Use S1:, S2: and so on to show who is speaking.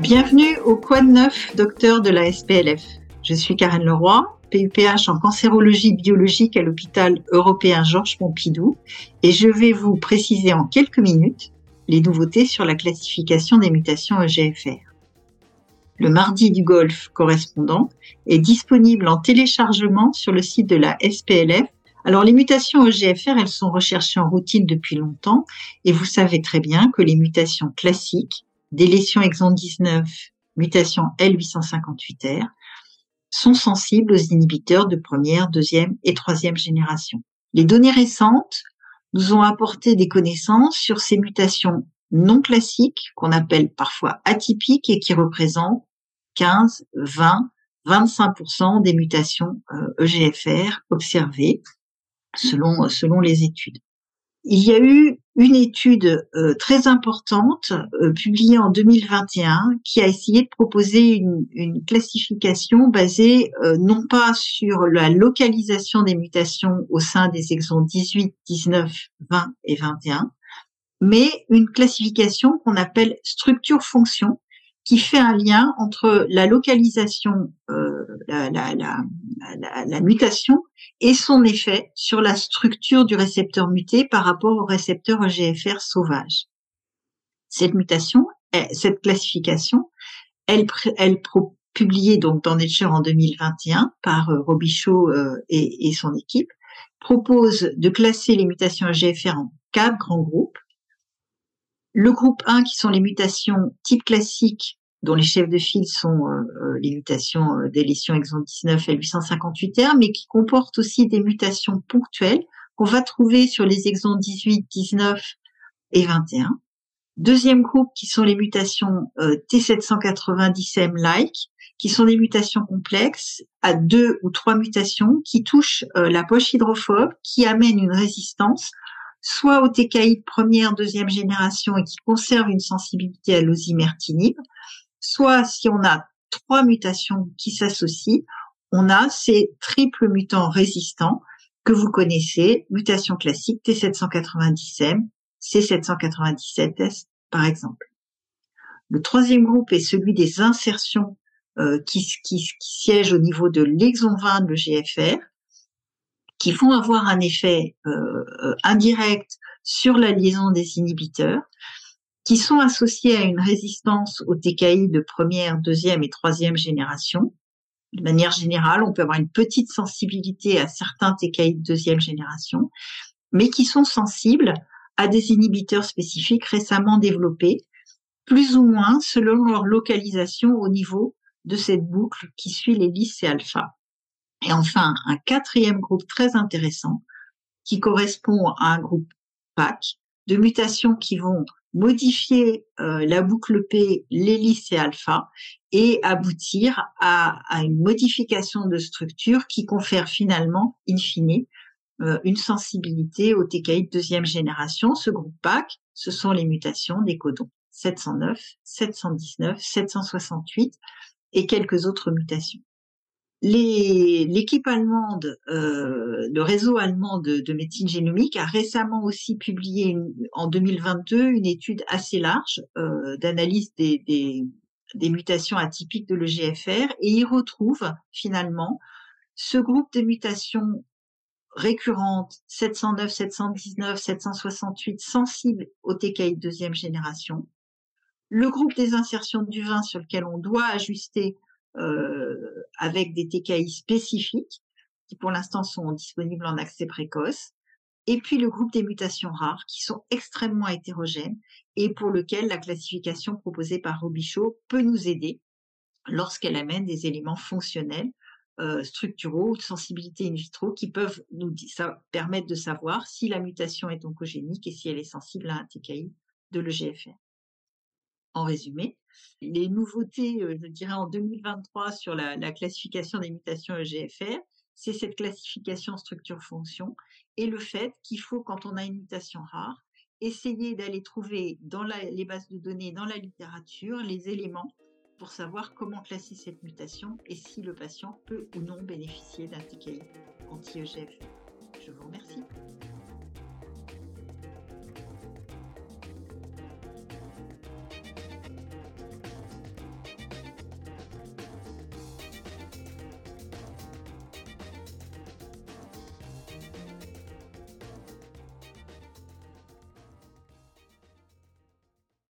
S1: Bienvenue au Quad 9 docteur de la SPLF. Je suis Karen Leroy, PUPH en cancérologie biologique à l'hôpital européen Georges Pompidou et je vais vous préciser en quelques minutes les nouveautés sur la classification des mutations EGFR. Le mardi du Golfe correspondant est disponible en téléchargement sur le site de la SPLF. Alors les mutations EGFR, elles sont recherchées en routine depuis longtemps et vous savez très bien que les mutations classiques, délétion exon 19, mutation L858R, sont sensibles aux inhibiteurs de première, deuxième et troisième génération. Les données récentes nous ont apporté des connaissances sur ces mutations non classiques qu'on appelle parfois atypiques et qui représentent 15, 20, 25% des mutations EGFR euh, e observées selon, selon les études. Il y a eu une étude euh, très importante euh, publiée en 2021 qui a essayé de proposer une, classification basée euh, non pas sur la localisation des mutations au sein des exons 18, 19, 20 et 21, mais une classification qu'on appelle structure-fonction qui fait un lien entre la localisation, euh, la, la, la, la, mutation et son effet sur la structure du récepteur muté par rapport au récepteur EGFR sauvage. Cette mutation, cette classification, elle, elle publiée donc dans Nature en 2021 par euh, Robichaud euh, et, et son équipe, propose de classer les mutations EGFR en quatre grands groupes le groupe 1, qui sont les mutations type classique, dont les chefs de file sont euh, euh, les mutations euh, délétion exon 19 et 858R, mais qui comportent aussi des mutations ponctuelles qu'on va trouver sur les exons 18, 19 et 21. Deuxième groupe qui sont les mutations T790M-like, qui sont des mutations complexes à deux ou trois mutations qui touchent la poche hydrophobe, qui amènent une résistance soit au TKI première, deuxième génération et qui conserve une sensibilité à l'osimertinib, soit si on a trois mutations qui s'associent, on a ces triples mutants résistants que vous connaissez, mutation classique T790M, C797S par exemple. Le troisième groupe est celui des insertions euh, qui, qui, siègent au niveau de l'exon 20 de GFR, qui vont avoir un effet euh, euh, indirect sur la liaison des inhibiteurs, qui sont associés à une résistance au TKI de première, deuxième et troisième génération. De manière générale, on peut avoir une petite sensibilité à certains TKI de deuxième génération, mais qui sont sensibles à des inhibiteurs spécifiques récemment développés, plus ou moins selon leur localisation au niveau de cette boucle qui suit l'hélice et alpha. Et enfin, un quatrième groupe très intéressant qui correspond à un groupe PAC de mutations qui vont modifier euh, la boucle P, l'hélice et alpha et aboutir à, une modification de structure qui confère finalement, in fine, euh, une sensibilité au TKI de deuxième génération. Ce groupe PAC, ce sont les mutations des codons 709, 719, 768 et quelques autres mutations. L'équipe allemande, euh, le réseau allemand de, médecine génomique a récemment aussi publié en 2022 une étude assez large euh, d'analyse des, des, mutations atypiques de l'EGFR et y retrouve finalement ce groupe de mutations récurrentes 709, 719, 768 sensibles au TKI de deuxième génération, le groupe des insertions du vin sur lequel on doit ajuster avec des TKI spécifiques qui pour l'instant sont disponibles en accès précoce, et puis le groupe des mutations rares qui sont extrêmement hétérogènes et pour lequel la classification proposée par Robichaud peut nous aider lorsqu'elle amène des éléments fonctionnels, euh, structuraux ou de sensibilité in vitro qui peuvent nous permettre de savoir si la mutation est oncogénique et si elle est sensible à un TKI de l'EGFR. En résumé, les nouveautés, euh, je dirais, en 2023 sur la, classification des mutations EGFR, c'est cette classification structure-fonction et le fait qu'il faut, quand on a une mutation rare, essayer d'aller trouver dans les bases de données, dans la littérature, les éléments pour savoir comment classer cette mutation et si le patient peut ou non bénéficier d'un TKI anti-EGFR. Je vous remercie.